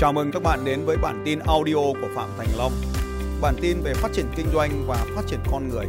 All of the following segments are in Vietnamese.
Chào mừng các bạn đến với bản tin audio của Phạm Thành Long. Bản tin về phát triển kinh doanh và phát triển con người.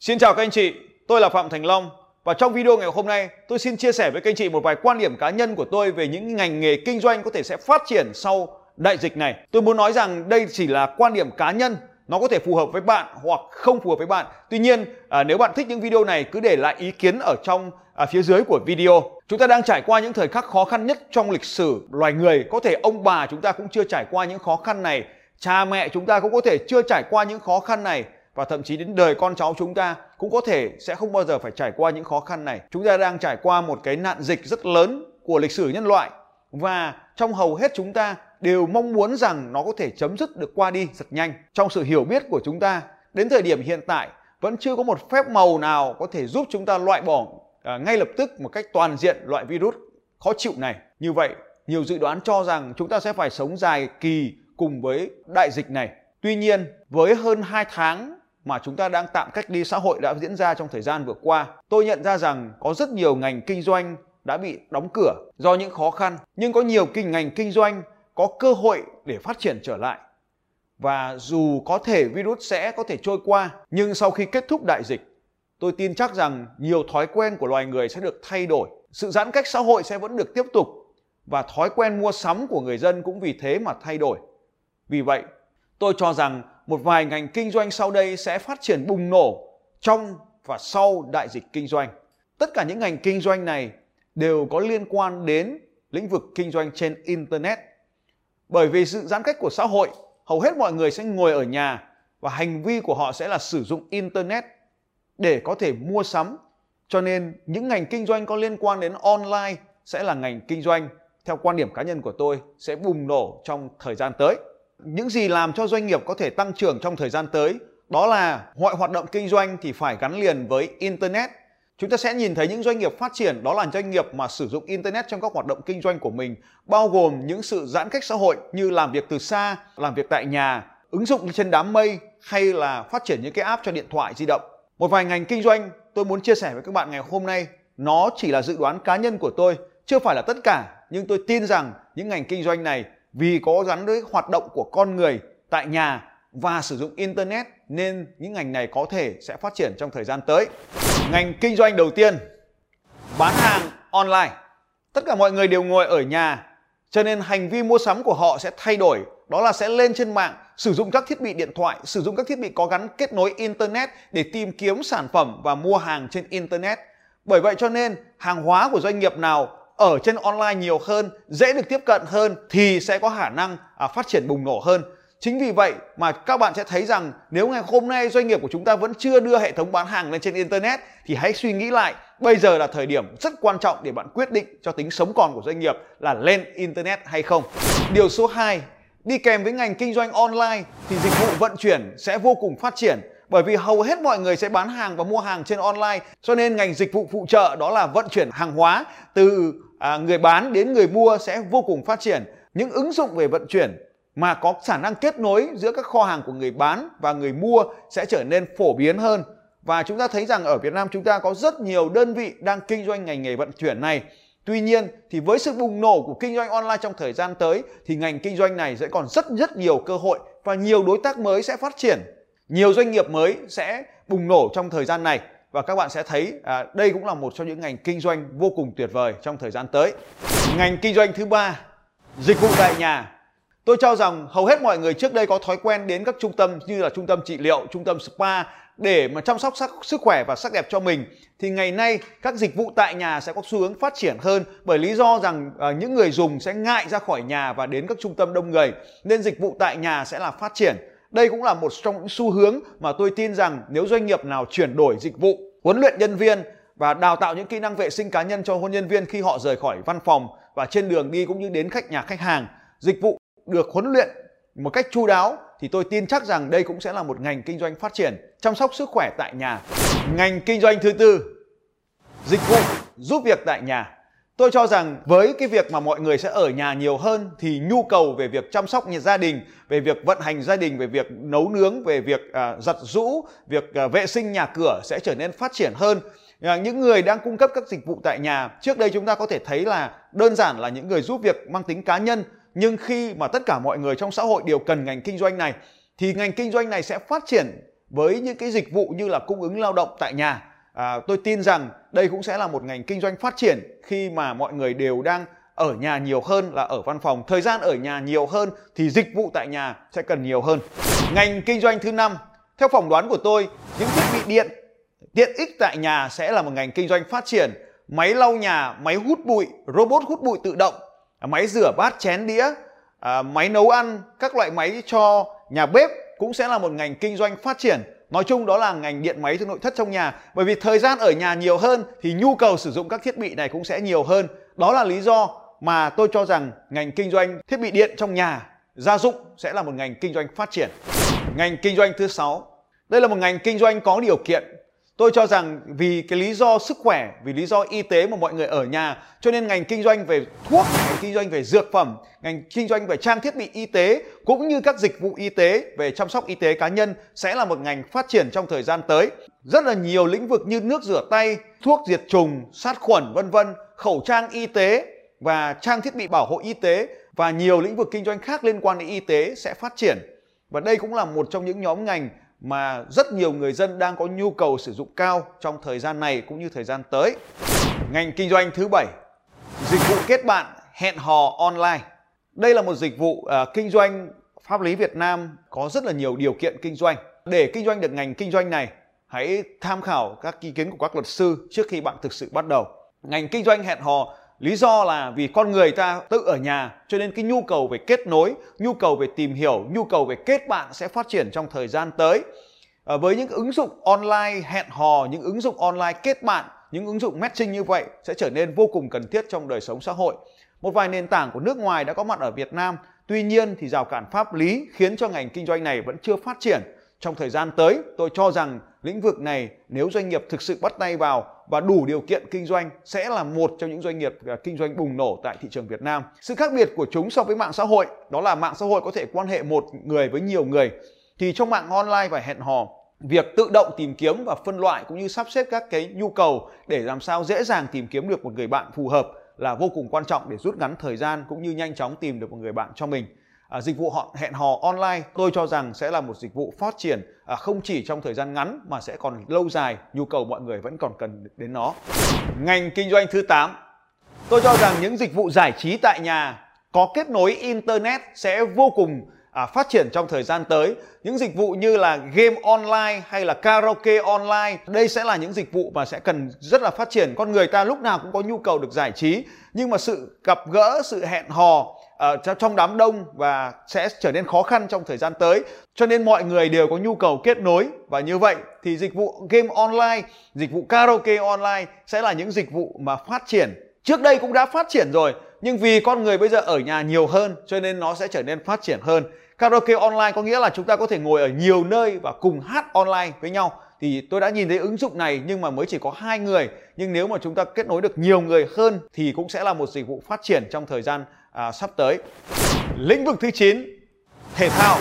Xin chào các anh chị, tôi là Phạm Thành Long và trong video ngày hôm nay tôi xin chia sẻ với các anh chị một vài quan điểm cá nhân của tôi về những ngành nghề kinh doanh có thể sẽ phát triển sau đại dịch này. Tôi muốn nói rằng đây chỉ là quan điểm cá nhân nó có thể phù hợp với bạn hoặc không phù hợp với bạn. Tuy nhiên, à, nếu bạn thích những video này cứ để lại ý kiến ở trong à, phía dưới của video. Chúng ta đang trải qua những thời khắc khó khăn nhất trong lịch sử loài người. Có thể ông bà chúng ta cũng chưa trải qua những khó khăn này, cha mẹ chúng ta cũng có thể chưa trải qua những khó khăn này và thậm chí đến đời con cháu chúng ta cũng có thể sẽ không bao giờ phải trải qua những khó khăn này. Chúng ta đang trải qua một cái nạn dịch rất lớn của lịch sử nhân loại và trong hầu hết chúng ta đều mong muốn rằng nó có thể chấm dứt được qua đi thật nhanh. Trong sự hiểu biết của chúng ta, đến thời điểm hiện tại vẫn chưa có một phép màu nào có thể giúp chúng ta loại bỏ à, ngay lập tức một cách toàn diện loại virus khó chịu này. Như vậy, nhiều dự đoán cho rằng chúng ta sẽ phải sống dài kỳ cùng với đại dịch này. Tuy nhiên, với hơn 2 tháng mà chúng ta đang tạm cách ly xã hội đã diễn ra trong thời gian vừa qua, tôi nhận ra rằng có rất nhiều ngành kinh doanh đã bị đóng cửa do những khó khăn, nhưng có nhiều kinh ngành kinh doanh có cơ hội để phát triển trở lại. Và dù có thể virus sẽ có thể trôi qua, nhưng sau khi kết thúc đại dịch, tôi tin chắc rằng nhiều thói quen của loài người sẽ được thay đổi. Sự giãn cách xã hội sẽ vẫn được tiếp tục và thói quen mua sắm của người dân cũng vì thế mà thay đổi. Vì vậy, tôi cho rằng một vài ngành kinh doanh sau đây sẽ phát triển bùng nổ trong và sau đại dịch kinh doanh. Tất cả những ngành kinh doanh này đều có liên quan đến lĩnh vực kinh doanh trên internet bởi vì sự giãn cách của xã hội, hầu hết mọi người sẽ ngồi ở nhà và hành vi của họ sẽ là sử dụng internet để có thể mua sắm. Cho nên những ngành kinh doanh có liên quan đến online sẽ là ngành kinh doanh theo quan điểm cá nhân của tôi sẽ bùng nổ trong thời gian tới. Những gì làm cho doanh nghiệp có thể tăng trưởng trong thời gian tới đó là mọi hoạt động kinh doanh thì phải gắn liền với internet Chúng ta sẽ nhìn thấy những doanh nghiệp phát triển đó là doanh nghiệp mà sử dụng internet trong các hoạt động kinh doanh của mình, bao gồm những sự giãn cách xã hội như làm việc từ xa, làm việc tại nhà, ứng dụng trên đám mây hay là phát triển những cái app cho điện thoại di động. Một vài ngành kinh doanh tôi muốn chia sẻ với các bạn ngày hôm nay, nó chỉ là dự đoán cá nhân của tôi, chưa phải là tất cả, nhưng tôi tin rằng những ngành kinh doanh này vì có gắn với hoạt động của con người tại nhà và sử dụng internet nên những ngành này có thể sẽ phát triển trong thời gian tới. Ngành kinh doanh đầu tiên bán hàng online. Tất cả mọi người đều ngồi ở nhà cho nên hành vi mua sắm của họ sẽ thay đổi. Đó là sẽ lên trên mạng sử dụng các thiết bị điện thoại, sử dụng các thiết bị có gắn kết nối internet để tìm kiếm sản phẩm và mua hàng trên internet. Bởi vậy cho nên hàng hóa của doanh nghiệp nào ở trên online nhiều hơn, dễ được tiếp cận hơn thì sẽ có khả năng à, phát triển bùng nổ hơn. Chính vì vậy mà các bạn sẽ thấy rằng nếu ngày hôm nay doanh nghiệp của chúng ta vẫn chưa đưa hệ thống bán hàng lên trên internet thì hãy suy nghĩ lại bây giờ là thời điểm rất quan trọng để bạn quyết định cho tính sống còn của doanh nghiệp là lên internet hay không. Điều số 2, đi kèm với ngành kinh doanh online thì dịch vụ vận chuyển sẽ vô cùng phát triển bởi vì hầu hết mọi người sẽ bán hàng và mua hàng trên online cho nên ngành dịch vụ phụ trợ đó là vận chuyển hàng hóa từ à, người bán đến người mua sẽ vô cùng phát triển những ứng dụng về vận chuyển mà có khả năng kết nối giữa các kho hàng của người bán và người mua sẽ trở nên phổ biến hơn. Và chúng ta thấy rằng ở Việt Nam chúng ta có rất nhiều đơn vị đang kinh doanh ngành nghề vận chuyển này. Tuy nhiên thì với sự bùng nổ của kinh doanh online trong thời gian tới thì ngành kinh doanh này sẽ còn rất rất nhiều cơ hội và nhiều đối tác mới sẽ phát triển. Nhiều doanh nghiệp mới sẽ bùng nổ trong thời gian này và các bạn sẽ thấy à, đây cũng là một trong những ngành kinh doanh vô cùng tuyệt vời trong thời gian tới. Ngành kinh doanh thứ ba, dịch vụ tại nhà Tôi cho rằng hầu hết mọi người trước đây có thói quen đến các trung tâm như là trung tâm trị liệu, trung tâm spa để mà chăm sóc sắc, sức khỏe và sắc đẹp cho mình thì ngày nay các dịch vụ tại nhà sẽ có xu hướng phát triển hơn bởi lý do rằng uh, những người dùng sẽ ngại ra khỏi nhà và đến các trung tâm đông người nên dịch vụ tại nhà sẽ là phát triển. Đây cũng là một trong những xu hướng mà tôi tin rằng nếu doanh nghiệp nào chuyển đổi dịch vụ, huấn luyện nhân viên và đào tạo những kỹ năng vệ sinh cá nhân cho hôn nhân viên khi họ rời khỏi văn phòng và trên đường đi cũng như đến khách nhà khách hàng. Dịch vụ được huấn luyện một cách chu đáo thì tôi tin chắc rằng đây cũng sẽ là một ngành kinh doanh phát triển chăm sóc sức khỏe tại nhà. Ngành kinh doanh thứ tư, dịch vụ giúp việc tại nhà. Tôi cho rằng với cái việc mà mọi người sẽ ở nhà nhiều hơn thì nhu cầu về việc chăm sóc nhà gia đình, về việc vận hành gia đình, về việc nấu nướng, về việc uh, giặt rũ, việc uh, vệ sinh nhà cửa sẽ trở nên phát triển hơn. Uh, những người đang cung cấp các dịch vụ tại nhà, trước đây chúng ta có thể thấy là đơn giản là những người giúp việc mang tính cá nhân, nhưng khi mà tất cả mọi người trong xã hội đều cần ngành kinh doanh này thì ngành kinh doanh này sẽ phát triển với những cái dịch vụ như là cung ứng lao động tại nhà. À, tôi tin rằng đây cũng sẽ là một ngành kinh doanh phát triển khi mà mọi người đều đang ở nhà nhiều hơn là ở văn phòng. Thời gian ở nhà nhiều hơn thì dịch vụ tại nhà sẽ cần nhiều hơn. Ngành kinh doanh thứ năm theo phỏng đoán của tôi những thiết bị điện tiện ích tại nhà sẽ là một ngành kinh doanh phát triển. Máy lau nhà máy hút bụi robot hút bụi tự động À, máy rửa bát chén đĩa à, máy nấu ăn các loại máy cho nhà bếp cũng sẽ là một ngành kinh doanh phát triển Nói chung đó là ngành điện máy nội thất trong nhà bởi vì thời gian ở nhà nhiều hơn thì nhu cầu sử dụng các thiết bị này cũng sẽ nhiều hơn. Đó là lý do mà tôi cho rằng ngành kinh doanh thiết bị điện trong nhà gia dụng sẽ là một ngành kinh doanh phát triển. Ngành kinh doanh thứ sáu, đây là một ngành kinh doanh có điều kiện Tôi cho rằng vì cái lý do sức khỏe, vì lý do y tế mà mọi người ở nhà cho nên ngành kinh doanh về thuốc, ngành kinh doanh về dược phẩm, ngành kinh doanh về trang thiết bị y tế cũng như các dịch vụ y tế về chăm sóc y tế cá nhân sẽ là một ngành phát triển trong thời gian tới. Rất là nhiều lĩnh vực như nước rửa tay, thuốc diệt trùng, sát khuẩn vân vân, khẩu trang y tế và trang thiết bị bảo hộ y tế và nhiều lĩnh vực kinh doanh khác liên quan đến y tế sẽ phát triển. Và đây cũng là một trong những nhóm ngành mà rất nhiều người dân đang có nhu cầu sử dụng cao trong thời gian này cũng như thời gian tới. Ngành kinh doanh thứ bảy, dịch vụ kết bạn hẹn hò online. Đây là một dịch vụ uh, kinh doanh pháp lý Việt Nam có rất là nhiều điều kiện kinh doanh. Để kinh doanh được ngành kinh doanh này, hãy tham khảo các ý kiến của các luật sư trước khi bạn thực sự bắt đầu. Ngành kinh doanh hẹn hò Lý do là vì con người ta tự ở nhà cho nên cái nhu cầu về kết nối, nhu cầu về tìm hiểu, nhu cầu về kết bạn sẽ phát triển trong thời gian tới. À, với những ứng dụng online hẹn hò, những ứng dụng online kết bạn, những ứng dụng matching như vậy sẽ trở nên vô cùng cần thiết trong đời sống xã hội. Một vài nền tảng của nước ngoài đã có mặt ở Việt Nam, tuy nhiên thì rào cản pháp lý khiến cho ngành kinh doanh này vẫn chưa phát triển. Trong thời gian tới, tôi cho rằng lĩnh vực này nếu doanh nghiệp thực sự bắt tay vào và đủ điều kiện kinh doanh sẽ là một trong những doanh nghiệp à, kinh doanh bùng nổ tại thị trường Việt Nam. Sự khác biệt của chúng so với mạng xã hội, đó là mạng xã hội có thể quan hệ một người với nhiều người thì trong mạng online và hẹn hò, việc tự động tìm kiếm và phân loại cũng như sắp xếp các cái nhu cầu để làm sao dễ dàng tìm kiếm được một người bạn phù hợp là vô cùng quan trọng để rút ngắn thời gian cũng như nhanh chóng tìm được một người bạn cho mình à, dịch vụ họ hẹn hò online tôi cho rằng sẽ là một dịch vụ phát triển à, không chỉ trong thời gian ngắn mà sẽ còn lâu dài nhu cầu mọi người vẫn còn cần đến nó. Ngành kinh doanh thứ 8 tôi cho rằng những dịch vụ giải trí tại nhà có kết nối internet sẽ vô cùng à, phát triển trong thời gian tới. Những dịch vụ như là game online hay là karaoke online đây sẽ là những dịch vụ mà sẽ cần rất là phát triển. Con người ta lúc nào cũng có nhu cầu được giải trí nhưng mà sự gặp gỡ sự hẹn hò uh, trong đám đông và sẽ trở nên khó khăn trong thời gian tới. Cho nên mọi người đều có nhu cầu kết nối. Và như vậy thì dịch vụ game online dịch vụ karaoke online sẽ là những dịch vụ mà phát triển. Trước đây cũng đã phát triển rồi nhưng vì con người bây giờ ở nhà nhiều hơn cho nên nó sẽ trở nên phát triển hơn. Karaoke online có nghĩa là chúng ta có thể ngồi ở nhiều nơi và cùng hát online với nhau thì tôi đã nhìn thấy ứng dụng này nhưng mà mới chỉ có hai người nhưng nếu mà chúng ta kết nối được nhiều người hơn thì cũng sẽ là một dịch vụ phát triển trong thời gian à, sắp tới. Lĩnh vực thứ 9, thể thao.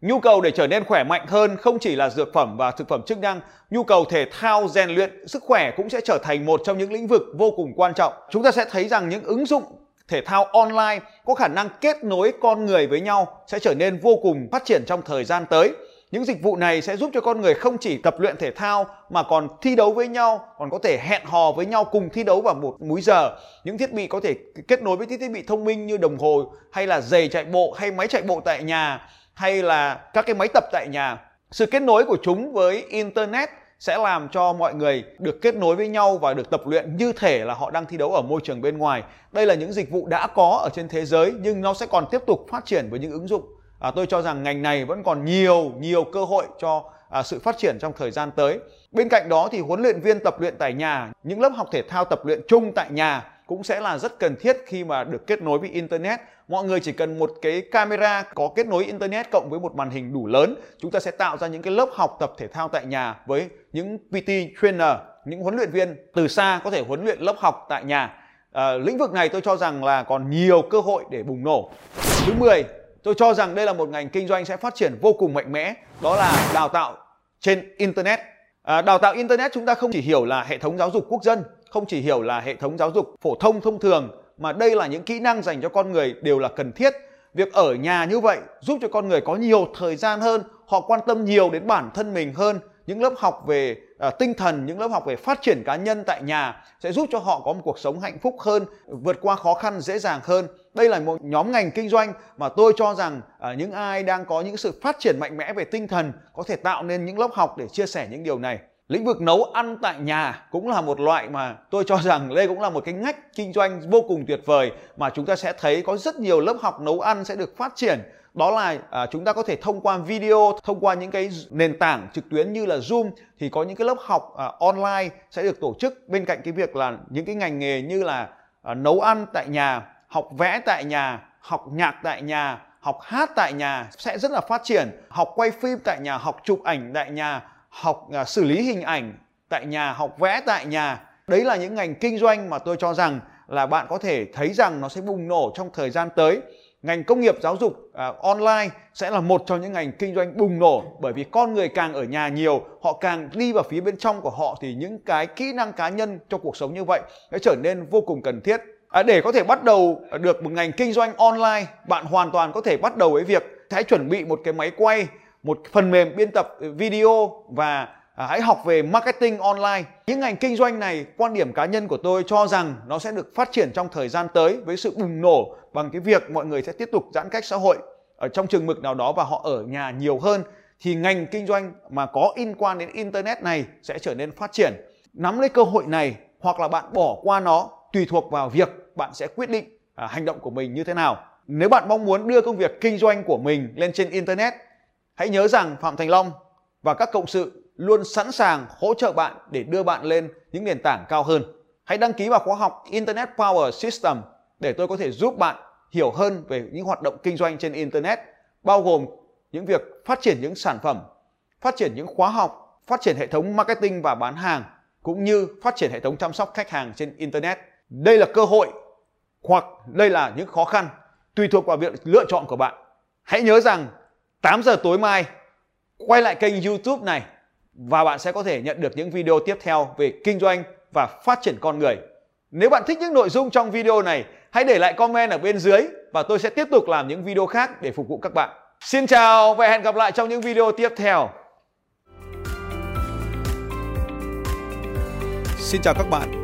Nhu cầu để trở nên khỏe mạnh hơn không chỉ là dược phẩm và thực phẩm chức năng, nhu cầu thể thao rèn luyện sức khỏe cũng sẽ trở thành một trong những lĩnh vực vô cùng quan trọng. Chúng ta sẽ thấy rằng những ứng dụng thể thao online có khả năng kết nối con người với nhau sẽ trở nên vô cùng phát triển trong thời gian tới. Những dịch vụ này sẽ giúp cho con người không chỉ tập luyện thể thao mà còn thi đấu với nhau, còn có thể hẹn hò với nhau cùng thi đấu vào một múi giờ. Những thiết bị có thể kết nối với thiết bị thông minh như đồng hồ hay là giày chạy bộ hay máy chạy bộ tại nhà hay là các cái máy tập tại nhà. Sự kết nối của chúng với internet sẽ làm cho mọi người được kết nối với nhau và được tập luyện như thể là họ đang thi đấu ở môi trường bên ngoài. Đây là những dịch vụ đã có ở trên thế giới nhưng nó sẽ còn tiếp tục phát triển với những ứng dụng à, tôi cho rằng ngành này vẫn còn nhiều nhiều cơ hội cho à, sự phát triển trong thời gian tới. Bên cạnh đó thì huấn luyện viên tập luyện tại nhà, những lớp học thể thao tập luyện chung tại nhà cũng sẽ là rất cần thiết khi mà được kết nối với internet. Mọi người chỉ cần một cái camera có kết nối internet cộng với một màn hình đủ lớn, chúng ta sẽ tạo ra những cái lớp học tập thể thao tại nhà với những PT trainer, những huấn luyện viên từ xa có thể huấn luyện lớp học tại nhà à, lĩnh vực này tôi cho rằng là còn nhiều cơ hội để bùng nổ thứ 10 tôi cho rằng đây là một ngành kinh doanh sẽ phát triển vô cùng mạnh mẽ đó là đào tạo trên internet. À, đào tạo internet chúng ta không chỉ hiểu là hệ thống giáo dục quốc dân không chỉ hiểu là hệ thống giáo dục phổ thông thông thường mà đây là những kỹ năng dành cho con người đều là cần thiết. Việc ở nhà như vậy giúp cho con người có nhiều thời gian hơn họ quan tâm nhiều đến bản thân mình hơn. Những lớp học về à, tinh thần những lớp học về phát triển cá nhân tại nhà sẽ giúp cho họ có một cuộc sống hạnh phúc hơn vượt qua khó khăn dễ dàng hơn đây là một nhóm ngành kinh doanh mà tôi cho rằng à, những ai đang có những sự phát triển mạnh mẽ về tinh thần có thể tạo nên những lớp học để chia sẻ những điều này. Lĩnh vực nấu ăn tại nhà cũng là một loại mà tôi cho rằng đây cũng là một cái ngách kinh doanh vô cùng tuyệt vời mà chúng ta sẽ thấy có rất nhiều lớp học nấu ăn sẽ được phát triển. Đó là à, chúng ta có thể thông qua video thông qua những cái nền tảng trực tuyến như là zoom thì có những cái lớp học à, online sẽ được tổ chức. Bên cạnh cái việc là những cái ngành nghề như là à, nấu ăn tại nhà học vẽ tại nhà học nhạc tại nhà học hát tại nhà sẽ rất là phát triển. Học quay phim tại nhà học chụp ảnh tại nhà học uh, xử lý hình ảnh tại nhà học vẽ tại nhà. Đấy là những ngành kinh doanh mà tôi cho rằng là bạn có thể thấy rằng nó sẽ bùng nổ trong thời gian tới. Ngành công nghiệp giáo dục uh, online sẽ là một trong những ngành kinh doanh bùng nổ bởi vì con người càng ở nhà nhiều họ càng đi vào phía bên trong của họ thì những cái kỹ năng cá nhân trong cuộc sống như vậy sẽ trở nên vô cùng cần thiết à, để có thể bắt đầu được một ngành kinh doanh online bạn hoàn toàn có thể bắt đầu với việc hãy chuẩn bị một cái máy quay một phần mềm biên tập video và à, hãy học về marketing online. Những ngành kinh doanh này, quan điểm cá nhân của tôi cho rằng nó sẽ được phát triển trong thời gian tới với sự bùng nổ bằng cái việc mọi người sẽ tiếp tục giãn cách xã hội ở trong trường mực nào đó và họ ở nhà nhiều hơn thì ngành kinh doanh mà có liên quan đến internet này sẽ trở nên phát triển. Nắm lấy cơ hội này hoặc là bạn bỏ qua nó tùy thuộc vào việc bạn sẽ quyết định à, hành động của mình như thế nào. Nếu bạn mong muốn đưa công việc kinh doanh của mình lên trên internet Hãy nhớ rằng Phạm Thành Long và các cộng sự luôn sẵn sàng hỗ trợ bạn để đưa bạn lên những nền tảng cao hơn. Hãy đăng ký vào khóa học Internet Power System để tôi có thể giúp bạn hiểu hơn về những hoạt động kinh doanh trên Internet, bao gồm những việc phát triển những sản phẩm, phát triển những khóa học, phát triển hệ thống marketing và bán hàng, cũng như phát triển hệ thống chăm sóc khách hàng trên Internet. Đây là cơ hội hoặc đây là những khó khăn, tùy thuộc vào việc lựa chọn của bạn. Hãy nhớ rằng 8 giờ tối mai quay lại kênh YouTube này và bạn sẽ có thể nhận được những video tiếp theo về kinh doanh và phát triển con người. Nếu bạn thích những nội dung trong video này, hãy để lại comment ở bên dưới và tôi sẽ tiếp tục làm những video khác để phục vụ các bạn. Xin chào và hẹn gặp lại trong những video tiếp theo. Xin chào các bạn